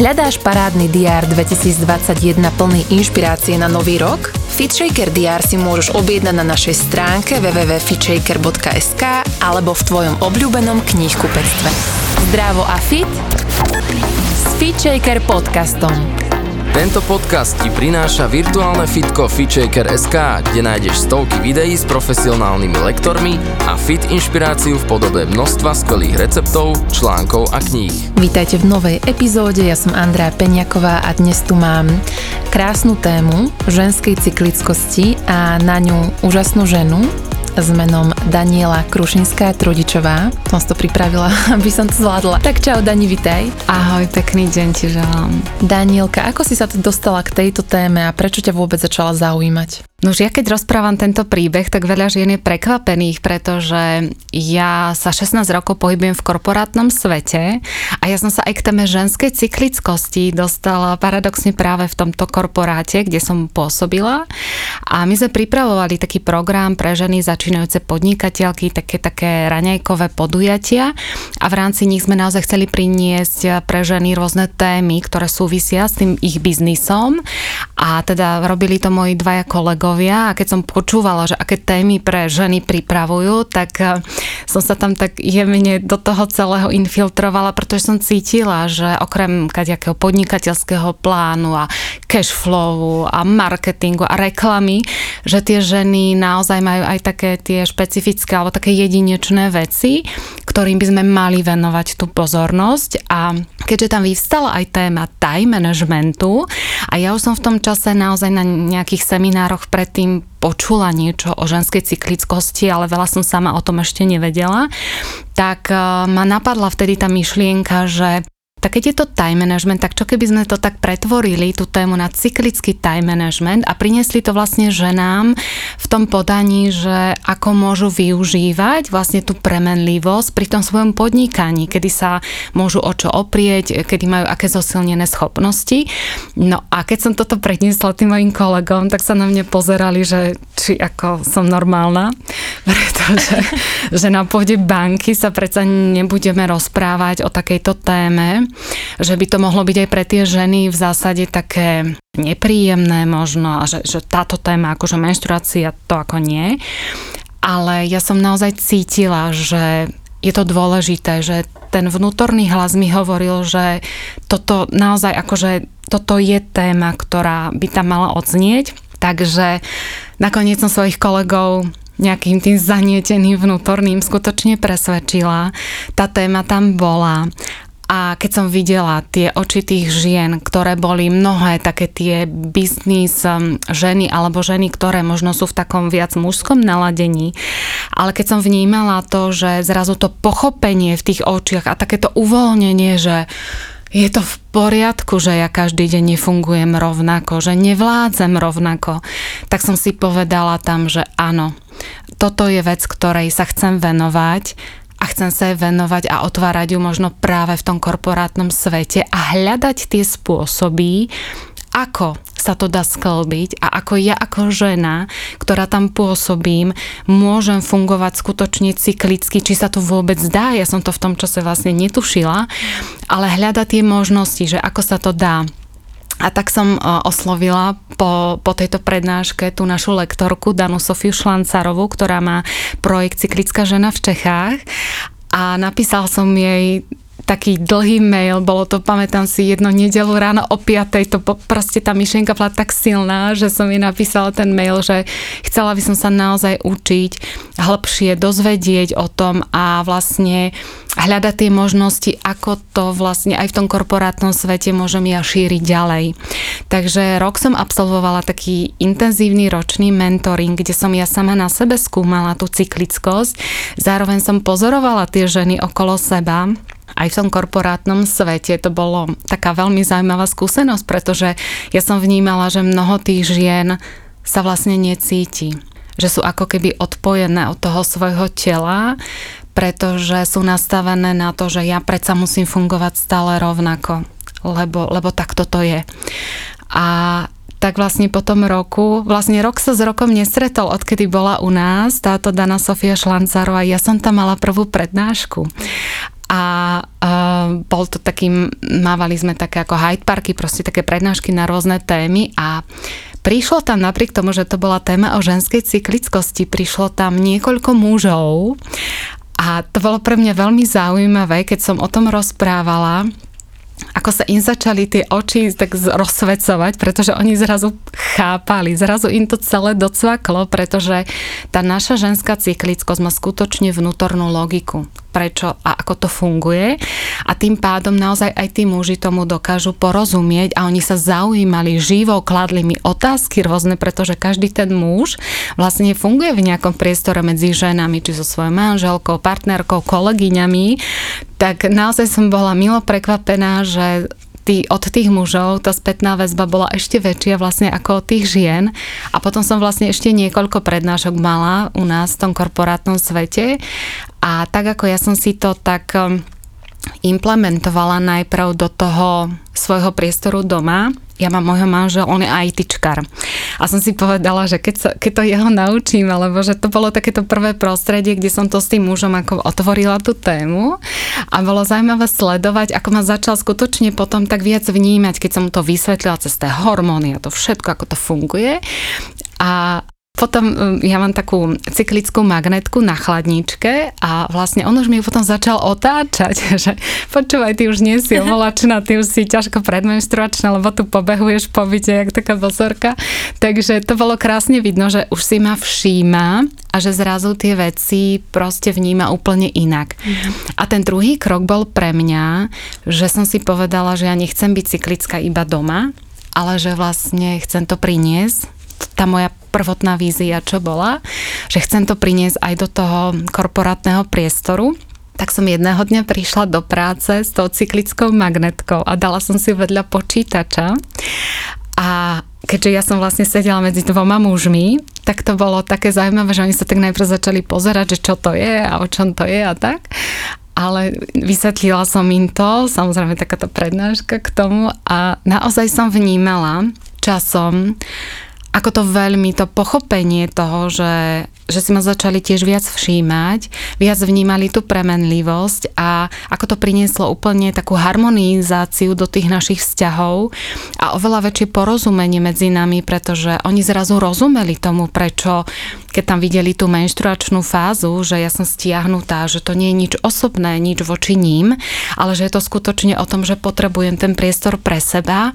Hľadáš parádny DR 2021 plný inšpirácie na nový rok? FitShaker DR si môžeš objednať na našej stránke www.fitshaker.sk alebo v tvojom obľúbenom knihkupectve. Zdravo a fit s FitShaker podcastom. Tento podcast ti prináša virtuálne fitko FitShaker.sk, kde nájdeš stovky videí s profesionálnymi lektormi a fit inšpiráciu v podobe množstva skvelých receptov, článkov a kníh. Vítajte v novej epizóde, ja som Andrea Peňaková a dnes tu mám krásnu tému ženskej cyklickosti a na ňu úžasnú ženu, s menom Daniela Krušinská Trudičová. Som to pripravila, aby som to zvládla. Tak čau Dani, vitaj. Ahoj, pekný deň ti želám. Danielka, ako si sa dostala k tejto téme a prečo ťa vôbec začala zaujímať? No už ja keď rozprávam tento príbeh, tak veľa žien je prekvapených, pretože ja sa 16 rokov pohybujem v korporátnom svete a ja som sa aj k téme ženskej cyklickosti dostala paradoxne práve v tomto korporáte, kde som pôsobila. A my sme pripravovali taký program pre ženy začínajúce podnikateľky, také také raňajkové podujatia. A v rámci nich sme naozaj chceli priniesť pre ženy rôzne témy, ktoré súvisia s tým ich biznisom. A teda robili to moji dvaja kolegovia kolegovia a keď som počúvala, že aké témy pre ženy pripravujú, tak eh, som sa tam tak jemne do toho celého infiltrovala, pretože som cítila, že okrem kadejakého podnikateľského plánu a cash flowu a marketingu a reklamy, že tie ženy naozaj majú aj také tie špecifické alebo také jedinečné veci, ktorým by sme mali venovať tú pozornosť. A keďže tam vyvstala aj téma time managementu a ja už som v tom čase naozaj na nejakých seminároch pre predtým počula niečo o ženskej cyklickosti, ale veľa som sama o tom ešte nevedela, tak eh, ma napadla vtedy tá myšlienka, že tak keď je to time management, tak čo keby sme to tak pretvorili, tú tému na cyklický time management a priniesli to vlastne ženám v tom podaní, že ako môžu využívať vlastne tú premenlivosť pri tom svojom podnikaní, kedy sa môžu o čo oprieť, kedy majú aké zosilnené schopnosti. No a keď som toto predniesla tým mojim kolegom, tak sa na mne pozerali, že či ako som normálna, pretože že na pôde banky sa predsa nebudeme rozprávať o takejto téme, že by to mohlo byť aj pre tie ženy v zásade také nepríjemné možno a že, že táto téma, akože menštruácia, to ako nie. Ale ja som naozaj cítila, že je to dôležité, že ten vnútorný hlas mi hovoril, že toto naozaj akože toto je téma, ktorá by tam mala odznieť. Takže nakoniec som svojich kolegov nejakým tým zanieteným vnútorným skutočne presvedčila. Tá téma tam bola a keď som videla tie oči tých žien, ktoré boli mnohé také tie biznis um, ženy alebo ženy, ktoré možno sú v takom viac mužskom naladení, ale keď som vnímala to, že zrazu to pochopenie v tých očiach a takéto uvoľnenie, že je to v poriadku, že ja každý deň nefungujem rovnako, že nevládzem rovnako, tak som si povedala tam, že áno, toto je vec, ktorej sa chcem venovať a chcem sa jej venovať a otvárať ju možno práve v tom korporátnom svete a hľadať tie spôsoby, ako sa to dá sklbiť a ako ja ako žena, ktorá tam pôsobím, môžem fungovať skutočne cyklicky, či sa to vôbec dá, ja som to v tom čase vlastne netušila, ale hľadať tie možnosti, že ako sa to dá. A tak som e, oslovila po, po tejto prednáške tú našu lektorku Danu Sofiu Šlancarovú, ktorá má projekt Cyklická žena v Čechách. A napísal som jej taký dlhý mail, bolo to, pamätám si, jedno nedelu ráno o 5, to proste tá myšlienka bola tak silná, že som jej napísala ten mail, že chcela by som sa naozaj učiť hĺbšie, dozvedieť o tom a vlastne hľadať tie možnosti, ako to vlastne aj v tom korporátnom svete môžem ja šíriť ďalej. Takže rok som absolvovala taký intenzívny ročný mentoring, kde som ja sama na sebe skúmala tú cyklickosť. Zároveň som pozorovala tie ženy okolo seba aj v tom korporátnom svete to bolo taká veľmi zaujímavá skúsenosť, pretože ja som vnímala, že mnoho tých žien sa vlastne necíti. Že sú ako keby odpojené od toho svojho tela, pretože sú nastavené na to, že ja predsa musím fungovať stále rovnako, lebo, lebo takto to je. A tak vlastne po tom roku, vlastne rok sa s rokom nestretol, odkedy bola u nás táto Dana Sofia Šlancarová. Ja som tam mala prvú prednášku. A uh, bol to takým, mávali sme také ako Hyde Parky, proste také prednášky na rôzne témy a Prišlo tam napriek tomu, že to bola téma o ženskej cyklickosti, prišlo tam niekoľko mužov a to bolo pre mňa veľmi zaujímavé, keď som o tom rozprávala, ako sa im začali tie oči tak rozsvecovať, pretože oni zrazu chápali, zrazu im to celé docvaklo, pretože tá naša ženská cyklickosť má skutočne vnútornú logiku prečo a ako to funguje. A tým pádom naozaj aj tí muži tomu dokážu porozumieť a oni sa zaujímali živo, kladli mi otázky rôzne, pretože každý ten muž vlastne funguje v nejakom priestore medzi ženami, či so svojou manželkou, partnerkou, kolegyňami, tak naozaj som bola milo prekvapená, že tí, od tých mužov tá spätná väzba bola ešte väčšia vlastne ako od tých žien. A potom som vlastne ešte niekoľko prednášok mala u nás v tom korporátnom svete. A tak ako ja som si to tak um, implementovala najprv do toho svojho priestoru doma, ja mám môjho manžel, on je ITčkar. A som si povedala, že keď, sa, keď to jeho naučím, alebo že to bolo takéto prvé prostredie, kde som to s tým mužom ako otvorila tú tému a bolo zaujímavé sledovať, ako ma začal skutočne potom tak viac vnímať, keď som mu to vysvetlila cez tie hormóny a to všetko, ako to funguje. A potom um, ja mám takú cyklickú magnetku na chladničke a vlastne on už mi potom začal otáčať, že počúvaj, ty už nie si omolačná, ty už si ťažko predmenštruačná, lebo tu pobehuješ po byte, jak taká bozorka. Takže to bolo krásne vidno, že už si ma všíma a že zrazu tie veci proste vníma úplne inak. Mm-hmm. A ten druhý krok bol pre mňa, že som si povedala, že ja nechcem byť cyklická iba doma, ale že vlastne chcem to priniesť tá moja prvotná vízia, čo bola, že chcem to priniesť aj do toho korporátneho priestoru tak som jedného dňa prišla do práce s tou cyklickou magnetkou a dala som si vedľa počítača a keďže ja som vlastne sedela medzi dvoma mužmi, tak to bolo také zaujímavé, že oni sa tak najprv začali pozerať, že čo to je a o čom to je a tak. Ale vysvetlila som im to, samozrejme takáto prednáška k tomu a naozaj som vnímala časom, ako to veľmi, to pochopenie toho, že že si ma začali tiež viac všímať, viac vnímali tú premenlivosť a ako to prinieslo úplne takú harmonizáciu do tých našich vzťahov a oveľa väčšie porozumenie medzi nami, pretože oni zrazu rozumeli tomu, prečo keď tam videli tú menštruačnú fázu, že ja som stiahnutá, že to nie je nič osobné, nič voči ním, ale že je to skutočne o tom, že potrebujem ten priestor pre seba.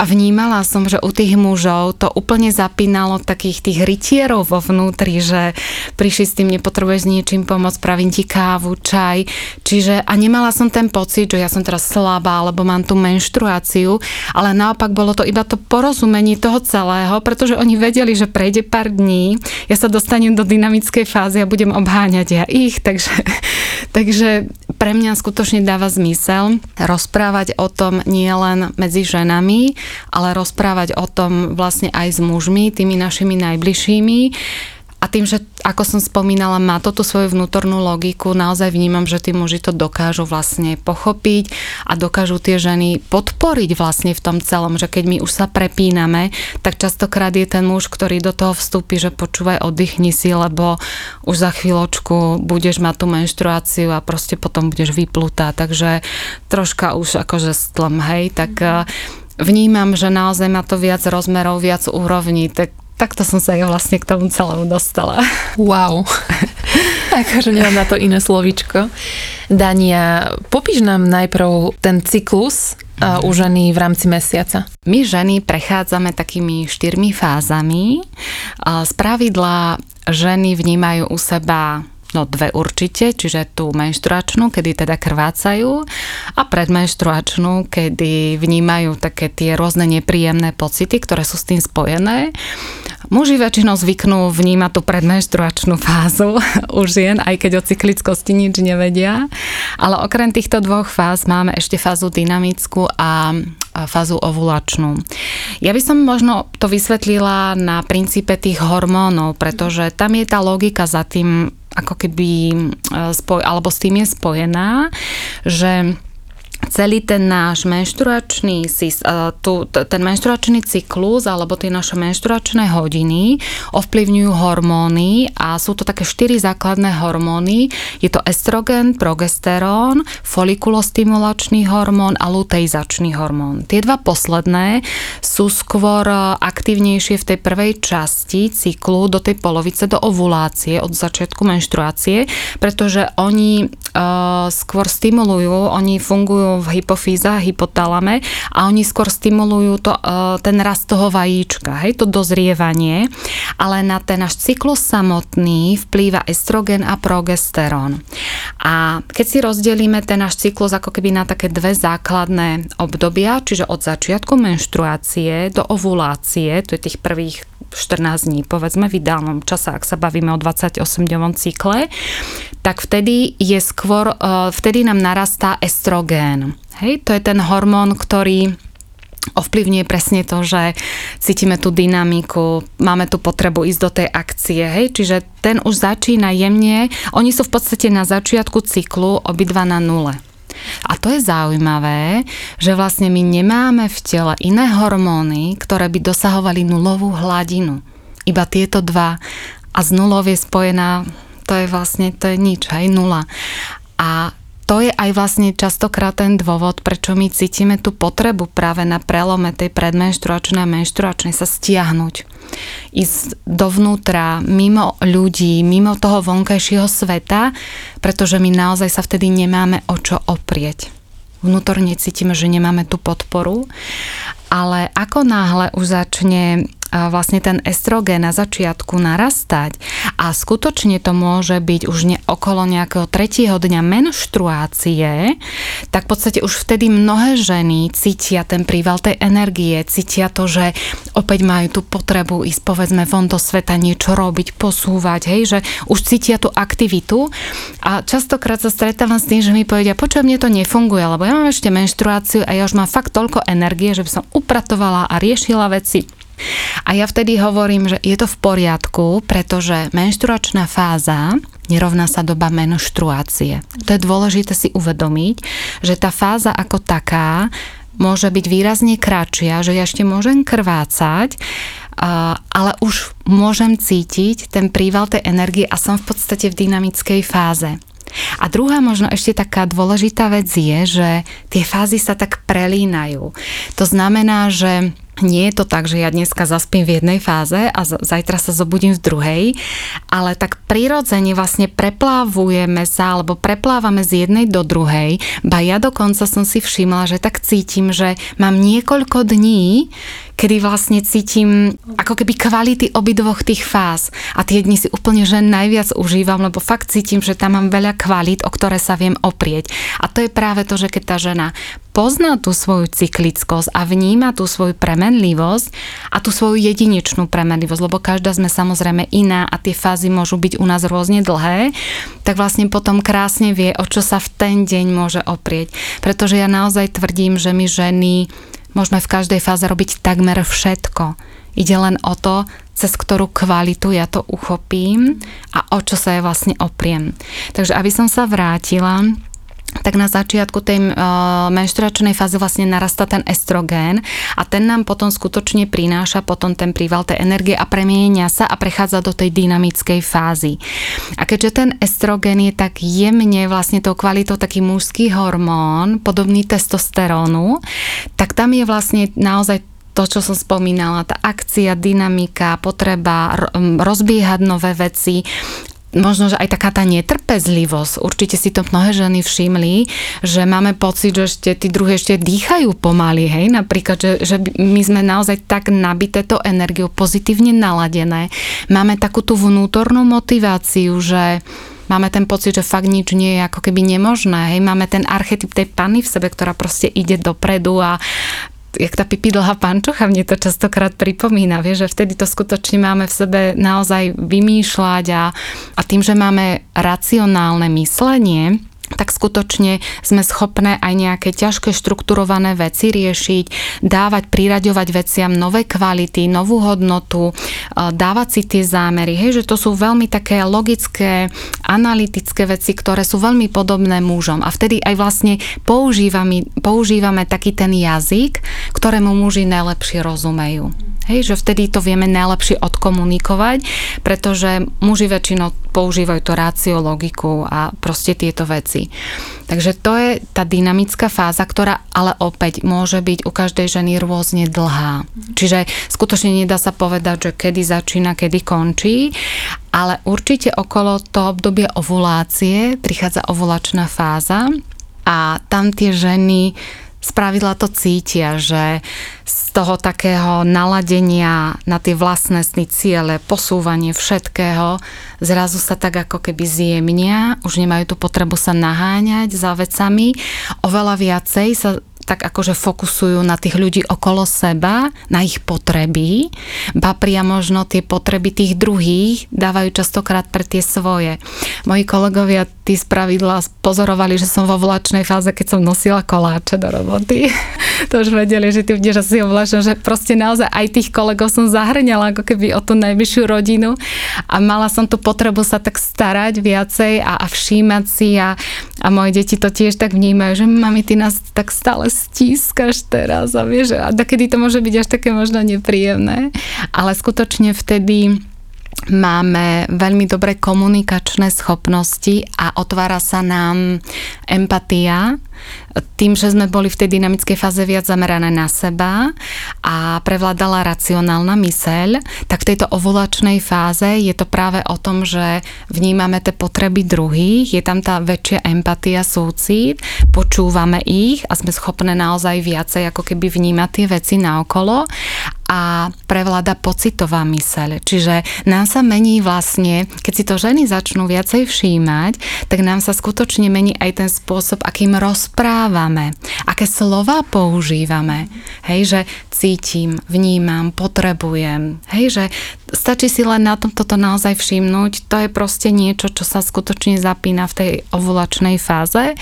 A vnímala som, že u tých mužov to úplne zapínalo takých tých rytierov vo vnútri, že prišli s tým, nepotrebuješ s niečím pomôcť, pravím ti kávu, čaj. Čiže a nemala som ten pocit, že ja som teraz slabá, alebo mám tú menštruáciu, ale naopak bolo to iba to porozumenie toho celého, pretože oni vedeli, že prejde pár dní, ja sa dostanem do dynamickej fázy a budem obháňať ja ich, takže, takže pre mňa skutočne dáva zmysel rozprávať o tom nie len medzi ženami, ale rozprávať o tom vlastne aj s mužmi, tými našimi najbližšími, a tým, že ako som spomínala, má to tú svoju vnútornú logiku, naozaj vnímam, že tí muži to dokážu vlastne pochopiť a dokážu tie ženy podporiť vlastne v tom celom, že keď my už sa prepíname, tak častokrát je ten muž, ktorý do toho vstúpi, že počúvaj, oddychni si, lebo už za chvíľočku budeš mať tú menštruáciu a proste potom budeš vyplutá, takže troška už akože stlm, hej, tak mm. vnímam, že naozaj má to viac rozmerov, viac úrovní, tak takto som sa ja vlastne k tomu celému dostala. Wow. akože nemám na to iné slovičko. Dania, popíš nám najprv ten cyklus uh, u ženy v rámci mesiaca. My ženy prechádzame takými štyrmi fázami. Z pravidla ženy vnímajú u seba No dve určite, čiže tú menštruačnú, kedy teda krvácajú a predmenštruačnú, kedy vnímajú také tie rôzne nepríjemné pocity, ktoré sú s tým spojené. Muži väčšinou zvyknú vnímať tú predmenštruačnú fázu u žien, aj keď o cyklickosti nič nevedia. Ale okrem týchto dvoch fáz máme ešte fázu dynamickú a fázu ovulačnú. Ja by som možno to vysvetlila na princípe tých hormónov, pretože tam je tá logika za tým, ako keby e, spoj, alebo s tým je spojená, že celý ten náš menštruačný, ten menštruačný cyklus alebo tie naše menštruačné hodiny ovplyvňujú hormóny a sú to také štyri základné hormóny. Je to estrogen, progesterón, folikulostimulačný hormón a luteizačný hormón. Tie dva posledné sú skôr aktívnejšie v tej prvej časti cyklu do tej polovice, do ovulácie, od začiatku menštruácie, pretože oni skôr stimulujú, oni fungujú v hypofíza, hypotalame a oni skôr stimulujú to, ten rast toho vajíčka, hej, to dozrievanie, ale na ten náš cyklus samotný vplýva estrogen a progesterón. A keď si rozdelíme ten náš cyklus ako keby na také dve základné obdobia, čiže od začiatku menštruácie do ovulácie, to je tých prvých 14 dní, povedzme v ideálnom čase, ak sa bavíme o 28-dňovom cykle, tak vtedy je skôr, e, vtedy nám narastá estrogén. Hej, to je ten hormón, ktorý ovplyvňuje presne to, že cítime tú dynamiku, máme tú potrebu ísť do tej akcie, hej, čiže ten už začína jemne, oni sú v podstate na začiatku cyklu obidva na nule. A to je zaujímavé, že vlastne my nemáme v tele iné hormóny, ktoré by dosahovali nulovú hladinu. Iba tieto dva. A z nulov je spojená, to je vlastne, to je nič, hej, nula. A to je aj vlastne častokrát ten dôvod, prečo my cítime tú potrebu práve na prelome tej predmenštruačnej a menštruačnej sa stiahnuť. Ísť dovnútra, mimo ľudí, mimo toho vonkajšieho sveta, pretože my naozaj sa vtedy nemáme o čo oprieť. Vnútorne cítime, že nemáme tú podporu, ale ako náhle už začne vlastne ten estrogen na začiatku narastať. A skutočne to môže byť už ne, okolo nejakého tretieho dňa menštruácie, tak v podstate už vtedy mnohé ženy cítia ten príval tej energie, cítia to, že opäť majú tú potrebu ísť povedzme von do sveta niečo robiť, posúvať, hej, že už cítia tú aktivitu. A častokrát sa stretávam s tým, že mi povedia, počujem, mne to nefunguje, lebo ja mám ešte menštruáciu a ja už mám fakt toľko energie, že by som upratovala a riešila veci a ja vtedy hovorím, že je to v poriadku, pretože menštruačná fáza nerovná sa doba menštruácie. To je dôležité si uvedomiť, že tá fáza ako taká môže byť výrazne kratšia, že ja ešte môžem krvácať, ale už môžem cítiť ten príval tej energie a som v podstate v dynamickej fáze. A druhá možno ešte taká dôležitá vec je, že tie fázy sa tak prelínajú. To znamená, že nie je to tak, že ja dneska zaspím v jednej fáze a zajtra sa zobudím v druhej, ale tak prirodzene vlastne preplávujeme sa alebo preplávame z jednej do druhej. Ba ja dokonca som si všimla, že tak cítim, že mám niekoľko dní, kedy vlastne cítim ako keby kvality obidvoch tých fáz. A tie dni si úplne že najviac užívam, lebo fakt cítim, že tam mám veľa kvalít, o ktoré sa viem oprieť. A to je práve to, že keď tá žena pozná tú svoju cyklickosť a vníma tú svoju premenlivosť a tú svoju jedinečnú premenlivosť, lebo každá sme samozrejme iná a tie fázy môžu byť u nás rôzne dlhé, tak vlastne potom krásne vie, o čo sa v ten deň môže oprieť. Pretože ja naozaj tvrdím, že my ženy Môžeme v každej fáze robiť takmer všetko. Ide len o to, cez ktorú kvalitu ja to uchopím a o čo sa ja vlastne opriem. Takže aby som sa vrátila tak na začiatku tej uh, menštruačnej fázy vlastne narastá ten estrogén a ten nám potom skutočne prináša potom ten príval tej energie a premienia sa a prechádza do tej dynamickej fázy. A keďže ten estrogén je tak jemne vlastne tou kvalitou taký mužský hormón, podobný testosterónu, tak tam je vlastne naozaj to, čo som spomínala, tá akcia, dynamika, potreba rozbiehať nové veci možno, že aj taká tá netrpezlivosť, určite si to mnohé ženy všimli, že máme pocit, že ešte tí druhé ešte dýchajú pomaly, hej, napríklad, že, že my sme naozaj tak nabité to energiou, pozitívne naladené, máme takú tú vnútornú motiváciu, že máme ten pocit, že fakt nič nie je ako keby nemožné. Hej, máme ten archetyp tej panny v sebe, ktorá proste ide dopredu a jak tá pipi dlhá pančocha, mne to častokrát pripomína, vieš, že vtedy to skutočne máme v sebe naozaj vymýšľať a, a tým, že máme racionálne myslenie, tak skutočne sme schopné aj nejaké ťažké štrukturované veci riešiť, dávať, priraďovať veciam nové kvality, novú hodnotu, dávať si tie zámery. Hej, že to sú veľmi také logické, analytické veci, ktoré sú veľmi podobné mužom. A vtedy aj vlastne používame, používame taký ten jazyk, ktorému muži najlepšie rozumejú. Hej, že vtedy to vieme najlepšie odkomunikovať, pretože muži väčšinou používajú to rácio, logiku a proste tieto veci. Takže to je tá dynamická fáza, ktorá ale opäť môže byť u každej ženy rôzne dlhá. Čiže skutočne nedá sa povedať, že kedy začína, kedy končí, ale určite okolo toho obdobia ovulácie prichádza ovulačná fáza a tam tie ženy spravidla to cítia, že z toho takého naladenia na tie vlastné sny, ciele, posúvanie všetkého, zrazu sa tak ako keby zjemnia, už nemajú tú potrebu sa naháňať za vecami, oveľa viacej sa tak akože fokusujú na tých ľudí okolo seba, na ich potreby, ba pria možno tie potreby tých druhých dávajú častokrát pre tie svoje. Moji kolegovia tí z pravidla pozorovali, že som vo vlačnej fáze, keď som nosila koláče do roboty. to už vedeli, že ty budeš asi ovlačná, že proste naozaj aj tých kolegov som zahrňala ako keby o tú najvyššiu rodinu a mala som tú potrebu sa tak starať viacej a, a všímať si a, a moje deti to tiež tak vnímajú, že mami, ty nás tak stále stískaš teraz a vieš, a kedy to môže byť až také možno nepríjemné, ale skutočne vtedy máme veľmi dobré komunikačné schopnosti a otvára sa nám empatia. Tým, že sme boli v tej dynamickej fáze viac zamerané na seba a prevládala racionálna myseľ, tak v tejto ovulačnej fáze je to práve o tom, že vnímame tie potreby druhých, je tam tá väčšia empatia, súcit, počúvame ich a sme schopné naozaj viacej ako keby vnímať tie veci naokolo a prevláda pocitová myseľ. Čiže nám sa mení vlastne, keď si to ženy začnú viacej všímať, tak nám sa skutočne mení aj ten spôsob, akým rozprávame, aké slova používame. Hej, že cítim, vnímam, potrebujem. Hej, že stačí si len na tom toto naozaj všimnúť. To je proste niečo, čo sa skutočne zapína v tej ovulačnej fáze.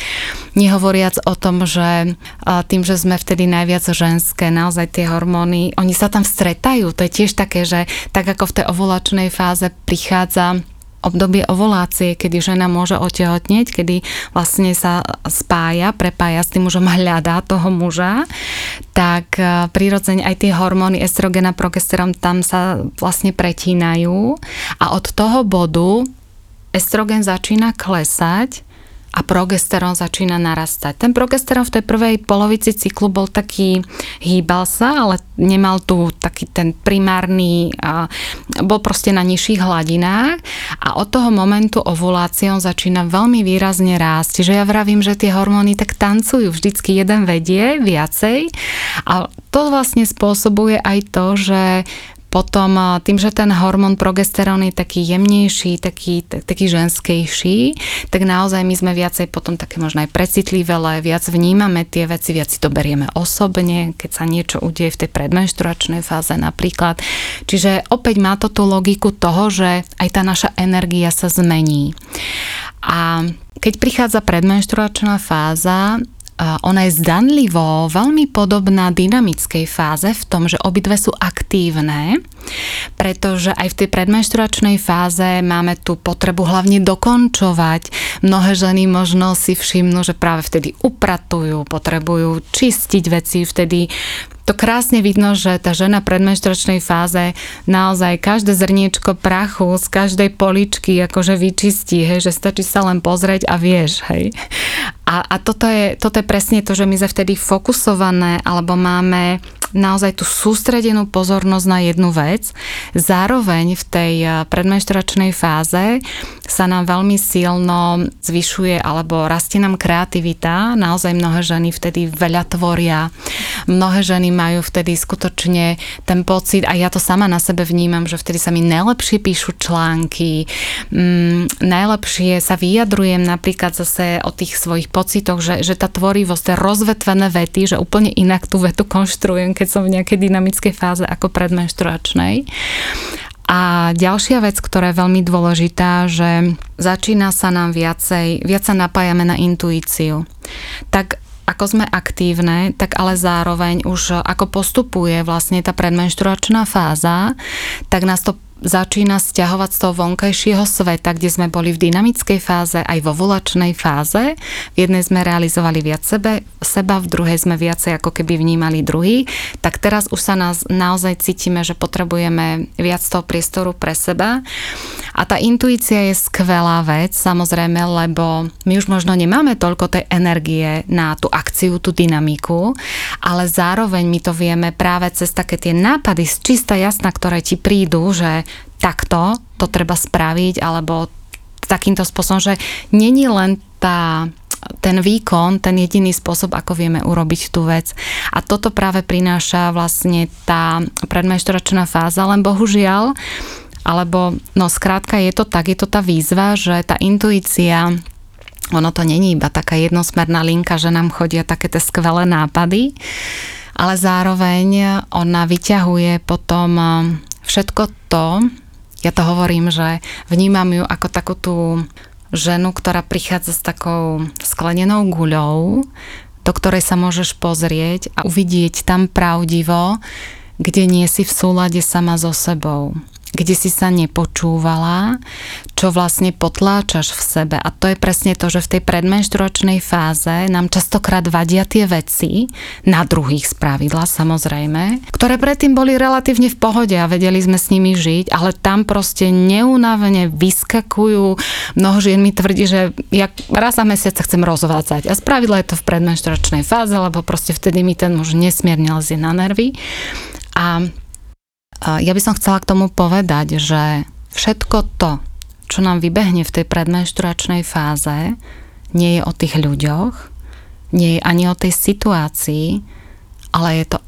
Nehovoriac o tom, že tým, že sme vtedy najviac ženské, naozaj tie hormóny, oni sa tam stretajú. To je tiež také, že tak ako v tej ovulačnej fáze prichádza obdobie ovulácie, kedy žena môže otehotnieť, kedy vlastne sa spája, prepája s tým mužom, hľadá toho muža, tak e, prirodzene aj tie hormóny estrogen a progesteron tam sa vlastne pretínajú. A od toho bodu estrogen začína klesať a progesterón začína narastať. Ten progesterón v tej prvej polovici cyklu bol taký, hýbal sa, ale nemal tu taký ten primárny, bol proste na nižších hladinách a od toho momentu ovulácie on začína veľmi výrazne rásť. Čiže ja vravím, že tie hormóny tak tancujú, vždycky jeden vedie viacej a to vlastne spôsobuje aj to, že potom tým, že ten hormón progesterón je taký jemnejší, taký, taký ženskejší, tak naozaj my sme viacej potom také možno aj precitlivé, viac vnímame tie veci, viac si to berieme osobne, keď sa niečo udeje v tej predmenšturačnej fáze napríklad. Čiže opäť má to tú logiku toho, že aj tá naša energia sa zmení. A keď prichádza predmenšturačná fáza, ona je zdanlivo veľmi podobná dynamickej fáze v tom, že obidve sú aktívne, pretože aj v tej predmenšturačnej fáze máme tú potrebu hlavne dokončovať. Mnohé ženy možno si všimnú, že práve vtedy upratujú, potrebujú čistiť veci, vtedy to krásne vidno, že tá žena v predmenšturačnej fáze naozaj každé zrniečko prachu z každej poličky akože vyčistí, hej, že stačí sa len pozrieť a vieš, hej. A, a toto, je, toto je presne to, že my sme vtedy fokusované alebo máme naozaj tú sústredenú pozornosť na jednu vec. Zároveň v tej eh, predmenšturačnej fáze sa nám veľmi silno zvyšuje alebo rastie nám kreativita. Naozaj mnohé ženy vtedy veľa tvoria. Mnohé ženy majú vtedy skutočne ten pocit, a ja to sama na sebe vnímam, že vtedy sa mi najlepšie píšu články, mm, najlepšie sa vyjadrujem napríklad zase o tých svojich pocitoch, že, že tá tvorivosť, tie rozvetvené vety, že úplne inak tú vetu konštruujem, keď som v nejakej dynamickej fáze ako predmenštruačnej. A ďalšia vec, ktorá je veľmi dôležitá, že začína sa nám viacej, viac sa napájame na intuíciu. Tak ako sme aktívne, tak ale zároveň už ako postupuje vlastne tá predmenštruačná fáza, tak nás to začína stiahovať z toho vonkajšieho sveta, kde sme boli v dynamickej fáze, aj vo volačnej fáze. V jednej sme realizovali viac sebe, seba, v druhej sme viacej ako keby vnímali druhý. Tak teraz už sa nás naozaj cítime, že potrebujeme viac toho priestoru pre seba. A tá intuícia je skvelá vec, samozrejme, lebo my už možno nemáme toľko tej energie na tú akciu, tú dynamiku, ale zároveň my to vieme práve cez také tie nápady z čista jasna, ktoré ti prídu, že takto to treba spraviť, alebo takýmto spôsobom, že není len tá ten výkon, ten jediný spôsob, ako vieme urobiť tú vec. A toto práve prináša vlastne tá predmenšturačná fáza, len bohužiaľ, alebo no skrátka je to tak, je to tá výzva, že tá intuícia ono to není iba taká jednosmerná linka, že nám chodia také tie skvelé nápady, ale zároveň ona vyťahuje potom všetko to, ja to hovorím, že vnímam ju ako takú tú ženu, ktorá prichádza s takou sklenenou guľou, do ktorej sa môžeš pozrieť a uvidieť tam pravdivo, kde nie si v súlade sama so sebou kde si sa nepočúvala, čo vlastne potláčaš v sebe. A to je presne to, že v tej predmenštruačnej fáze nám častokrát vadia tie veci, na druhých spravidla samozrejme, ktoré predtým boli relatívne v pohode a vedeli sme s nimi žiť, ale tam proste neunavene vyskakujú. Mnoho žien mi tvrdí, že ja raz za mesiac sa chcem rozvádzať. A spravidla je to v predmenštruačnej fáze, lebo proste vtedy mi ten muž nesmierne lezie na nervy. A ja by som chcela k tomu povedať, že všetko to, čo nám vybehne v tej predmenšturačnej fáze, nie je o tých ľuďoch, nie je ani o tej situácii, ale je to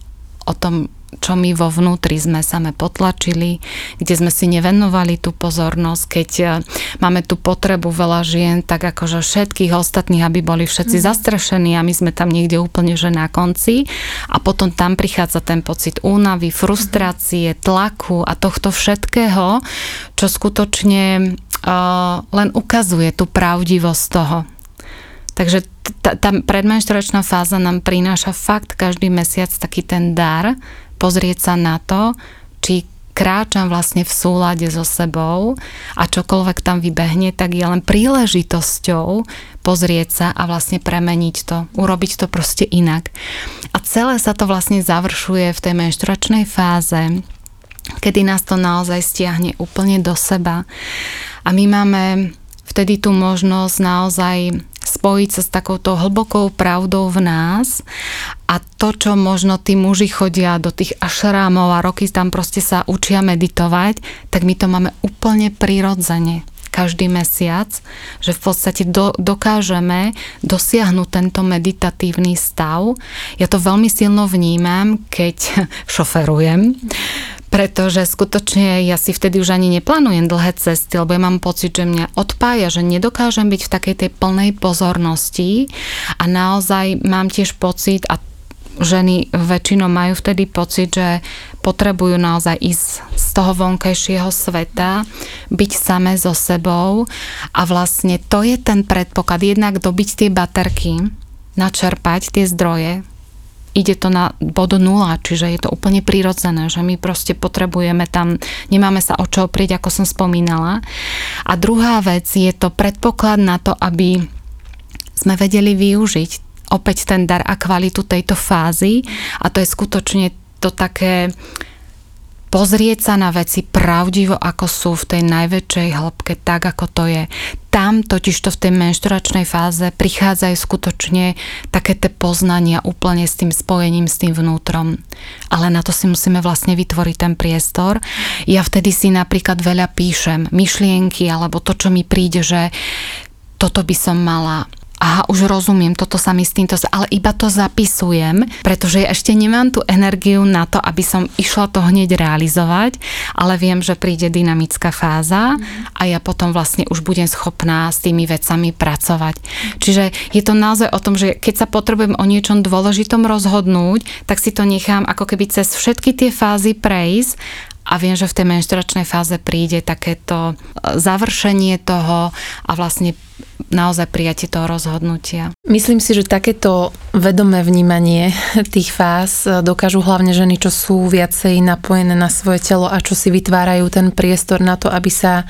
o tom čo my vo vnútri sme same potlačili, kde sme si nevenovali tú pozornosť, keď e, máme tú potrebu veľa žien, tak akože všetkých ostatných, aby boli všetci mm. zastrešení a my sme tam niekde úplne že na konci a potom tam prichádza ten pocit únavy, frustrácie, tlaku a tohto všetkého, čo skutočne uh, len ukazuje tú pravdivosť toho. Takže tá, tá predmenšturačná fáza nám prináša fakt každý mesiac taký ten dar, pozrieť sa na to, či kráčam vlastne v súlade so sebou a čokoľvek tam vybehne, tak je len príležitosťou pozrieť sa a vlastne premeniť to, urobiť to proste inak. A celé sa to vlastne završuje v tej menšturačnej fáze, kedy nás to naozaj stiahne úplne do seba. A my máme vtedy tú možnosť naozaj spojiť sa s takouto hlbokou pravdou v nás. A to, čo možno tí muži chodia do tých ašrámov a roky tam proste sa učia meditovať, tak my to máme úplne prirodzene. Každý mesiac, že v podstate do, dokážeme dosiahnuť tento meditatívny stav. Ja to veľmi silno vnímam, keď šoferujem, pretože skutočne ja si vtedy už ani neplánujem dlhé cesty, lebo ja mám pocit, že mňa odpája, že nedokážem byť v takej tej plnej pozornosti. A naozaj mám tiež pocit, a ženy väčšinou majú vtedy pocit, že potrebujú naozaj ísť z toho vonkajšieho sveta, byť samé so sebou. A vlastne to je ten predpoklad, jednak dobiť tie baterky, načerpať tie zdroje, ide to na bod nula, čiže je to úplne prirodzené, že my proste potrebujeme tam, nemáme sa o čo oprieť, ako som spomínala. A druhá vec je to predpoklad na to, aby sme vedeli využiť opäť ten dar a kvalitu tejto fázy a to je skutočne to také pozrieť sa na veci pravdivo, ako sú v tej najväčšej hĺbke, tak ako to je. Tam totižto v tej menšturačnej fáze prichádzajú skutočne také tie poznania úplne s tým spojením s tým vnútrom. Ale na to si musíme vlastne vytvoriť ten priestor. Ja vtedy si napríklad veľa píšem myšlienky alebo to, čo mi príde, že toto by som mala aha, už rozumiem, toto sa mi s týmto, ale iba to zapisujem, pretože ja ešte nemám tú energiu na to, aby som išla to hneď realizovať, ale viem, že príde dynamická fáza a ja potom vlastne už budem schopná s tými vecami pracovať. Čiže je to naozaj o tom, že keď sa potrebujem o niečom dôležitom rozhodnúť, tak si to nechám ako keby cez všetky tie fázy prejsť a viem, že v tej menšturačnej fáze príde takéto završenie toho a vlastne naozaj prijatie toho rozhodnutia. Myslím si, že takéto vedomé vnímanie tých fáz dokážu hlavne ženy, čo sú viacej napojené na svoje telo a čo si vytvárajú ten priestor na to, aby sa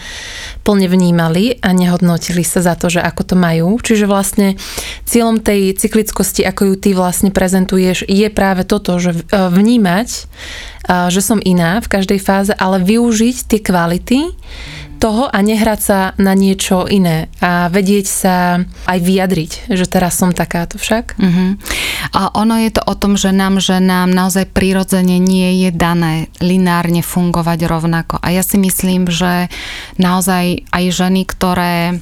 plne vnímali a nehodnotili sa za to, že ako to majú. Čiže vlastne cieľom tej cyklickosti, ako ju ty vlastne prezentuješ, je práve toto, že e, vnímať, e, že som iná v každej fáze, ale využiť tie kvality, toho a nehrať sa na niečo iné a vedieť sa aj vyjadriť, že teraz som takáto však. Uh-huh. A ono je to o tom, že nám, že nám naozaj prirodzene nie je dané linárne fungovať rovnako. A ja si myslím, že naozaj aj ženy, ktoré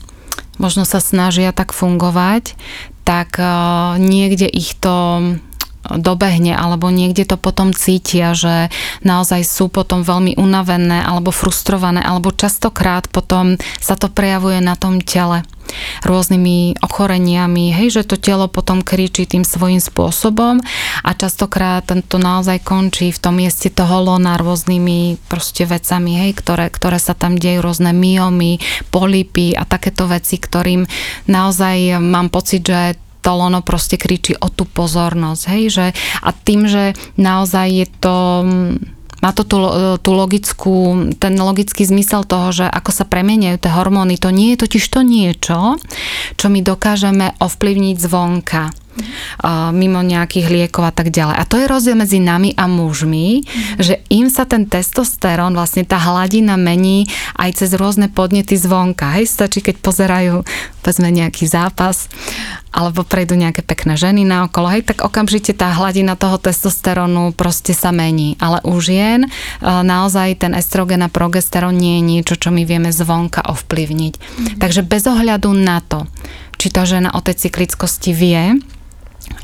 možno sa snažia tak fungovať, tak uh, niekde ich to dobehne alebo niekde to potom cítia, že naozaj sú potom veľmi unavené alebo frustrované alebo častokrát potom sa to prejavuje na tom tele rôznymi ochoreniami, hej, že to telo potom kričí tým svojím spôsobom a častokrát to naozaj končí v tom mieste toho lona rôznymi proste vecami, hej, ktoré, ktoré sa tam dejú, rôzne myomy, polipy a takéto veci, ktorým naozaj mám pocit, že to lono proste kričí o tú pozornosť, hej, že a tým, že naozaj je to má to tú, tú logickú, ten logický zmysel toho, že ako sa premeniajú tie hormóny, to nie je totiž to niečo, čo my dokážeme ovplyvniť zvonka mimo nejakých liekov a tak ďalej. A to je rozdiel medzi nami a mužmi, mm. že im sa ten testosterón, vlastne tá hladina mení aj cez rôzne podnety zvonka. Hej, stačí, keď pozerajú povedzme nejaký zápas alebo prejdú nejaké pekné ženy na okolo, hej, tak okamžite tá hladina toho testosterónu proste sa mení. Ale u žien e, naozaj ten estrogen a progesterón nie je niečo, čo my vieme zvonka ovplyvniť. Mm. Takže bez ohľadu na to, či tá žena o tej cyklickosti vie,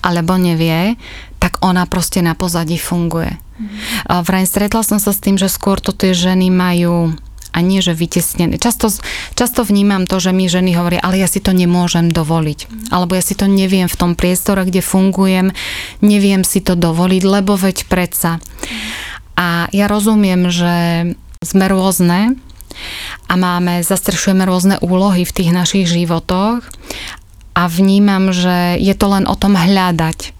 alebo nevie, tak ona proste na pozadí funguje. Mm. Vraj stretla som sa s tým, že skôr to tie ženy majú a nie, že vytesnené. Často, často vnímam to, že mi ženy hovoria, ale ja si to nemôžem dovoliť. Mm. Alebo ja si to neviem v tom priestore, kde fungujem, neviem si to dovoliť, lebo veď predsa. A ja rozumiem, že sme rôzne a máme, zastrešujeme rôzne úlohy v tých našich životoch a vnímam, že je to len o tom hľadať.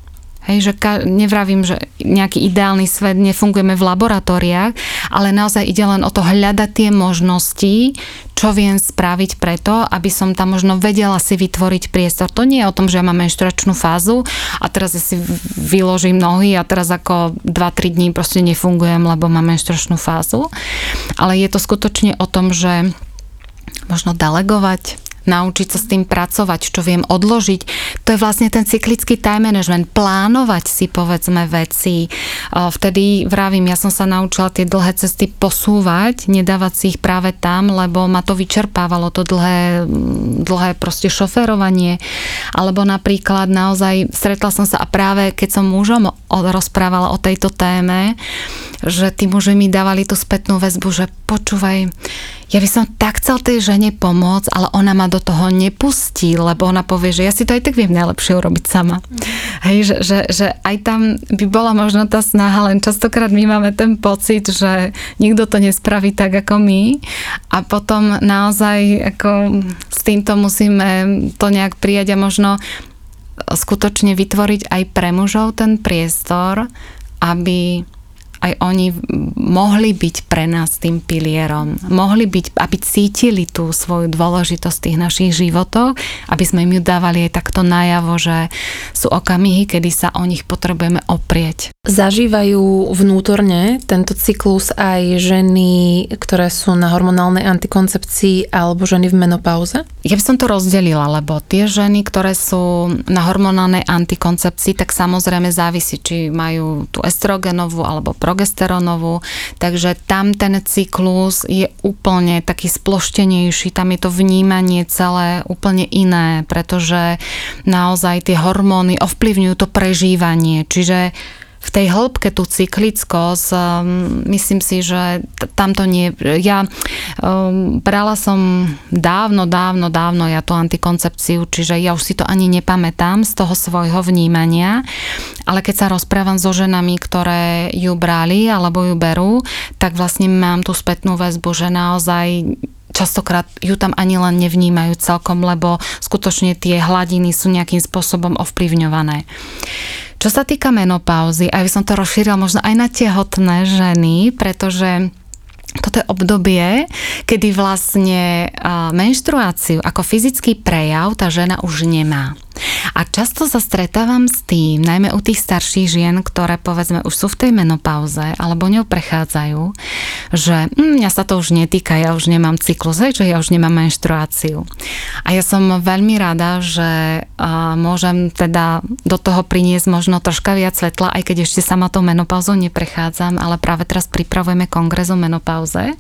Hej, že ka- nevravím, že nejaký ideálny svet nefungujeme v laboratóriách, ale naozaj ide len o to hľadať tie možnosti, čo viem spraviť preto, aby som tam možno vedela si vytvoriť priestor. To nie je o tom, že ja mám menšturačnú fázu a teraz ja si vyložím nohy a teraz ako 2-3 dní proste nefungujem, lebo mám menšturačnú fázu. Ale je to skutočne o tom, že možno delegovať, naučiť sa s tým pracovať, čo viem odložiť. To je vlastne ten cyklický time management, plánovať si povedzme veci. Vtedy vravím, ja som sa naučila tie dlhé cesty posúvať, nedávať si ich práve tam, lebo ma to vyčerpávalo, to dlhé, dlhé proste šoférovanie. Alebo napríklad naozaj stretla som sa a práve keď som mužom rozprávala o tejto téme, že tí muži mi dávali tú spätnú väzbu, že počúvaj, ja by som tak chcel tej žene pomôcť, ale ona ma do toho nepustí, lebo ona povie, že ja si to aj tak viem najlepšie urobiť sama. Mm. Hej, že, že, že aj tam by bola možno tá snaha, len častokrát my máme ten pocit, že nikto to nespraví tak ako my a potom naozaj ako s týmto musíme to nejak prijať a možno skutočne vytvoriť aj pre mužov ten priestor, aby aj oni mohli byť pre nás tým pilierom. Mohli byť, aby cítili tú svoju dôležitosť v tých našich životoch, aby sme im ju dávali aj takto najavo, že sú okamihy, kedy sa o nich potrebujeme oprieť. Zažívajú vnútorne tento cyklus aj ženy, ktoré sú na hormonálnej antikoncepcii alebo ženy v menopauze? Ja by som to rozdelila, lebo tie ženy, ktoré sú na hormonálnej antikoncepcii, tak samozrejme závisí, či majú tú estrogenovú alebo pro progesterónovú, takže tam ten cyklus je úplne taký sploštenejší, tam je to vnímanie celé úplne iné, pretože naozaj tie hormóny ovplyvňujú to prežívanie, čiže v tej hĺbke tú cyklickosť, um, myslím si, že tamto nie... Ja um, brala som dávno, dávno, dávno ja tú antikoncepciu, čiže ja už si to ani nepamätám z toho svojho vnímania, ale keď sa rozprávam so ženami, ktoré ju brali alebo ju berú, tak vlastne mám tú spätnú väzbu, že naozaj častokrát ju tam ani len nevnímajú celkom, lebo skutočne tie hladiny sú nejakým spôsobom ovplyvňované. Čo sa týka menopauzy, aj by som to rozšírila možno aj na tehotné ženy, pretože toto je obdobie, kedy vlastne menštruáciu ako fyzický prejav tá žena už nemá. A často sa stretávam s tým, najmä u tých starších žien, ktoré povedzme už sú v tej menopauze alebo ňou prechádzajú, že hm, mňa sa to už netýka, ja už nemám cyklus, hej, že ja už nemám menštruáciu. A ja som veľmi rada, že uh, môžem teda do toho priniesť možno troška viac svetla, aj keď ešte sama tou menopauzou neprechádzam, ale práve teraz pripravujeme kongres o menopauze,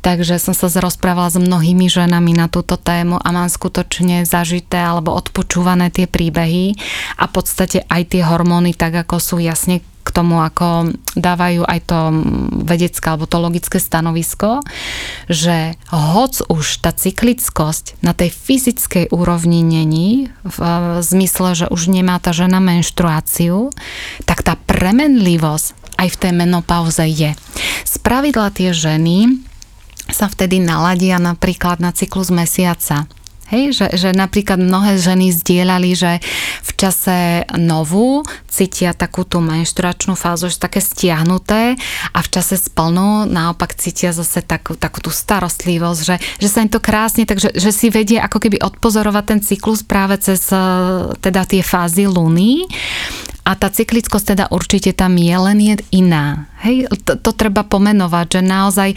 takže som sa rozprávala s mnohými ženami na túto tému a mám skutočne zažité alebo odpočúvané tie príbehy a v podstate aj tie hormóny, tak ako sú jasne k tomu, ako dávajú aj to vedecké alebo to logické stanovisko, že hoc už tá cyklickosť na tej fyzickej úrovni není, v zmysle, že už nemá tá žena menštruáciu, tak tá premenlivosť aj v tej menopauze je. Spravidla tie ženy sa vtedy naladia napríklad na cyklus mesiaca. Hej, že, že napríklad mnohé ženy zdieľali, že v čase novú cítia takú tú menšturačnú fázu, že také stiahnuté a v čase splnú naopak cítia zase takú, takú tú starostlivosť, že, že sa im to krásne, takže že si vedie ako keby odpozorovať ten cyklus práve cez e, teda tie fázy luny a tá cyklickosť teda určite tam je, len je iná. Hej, to, to treba pomenovať, že naozaj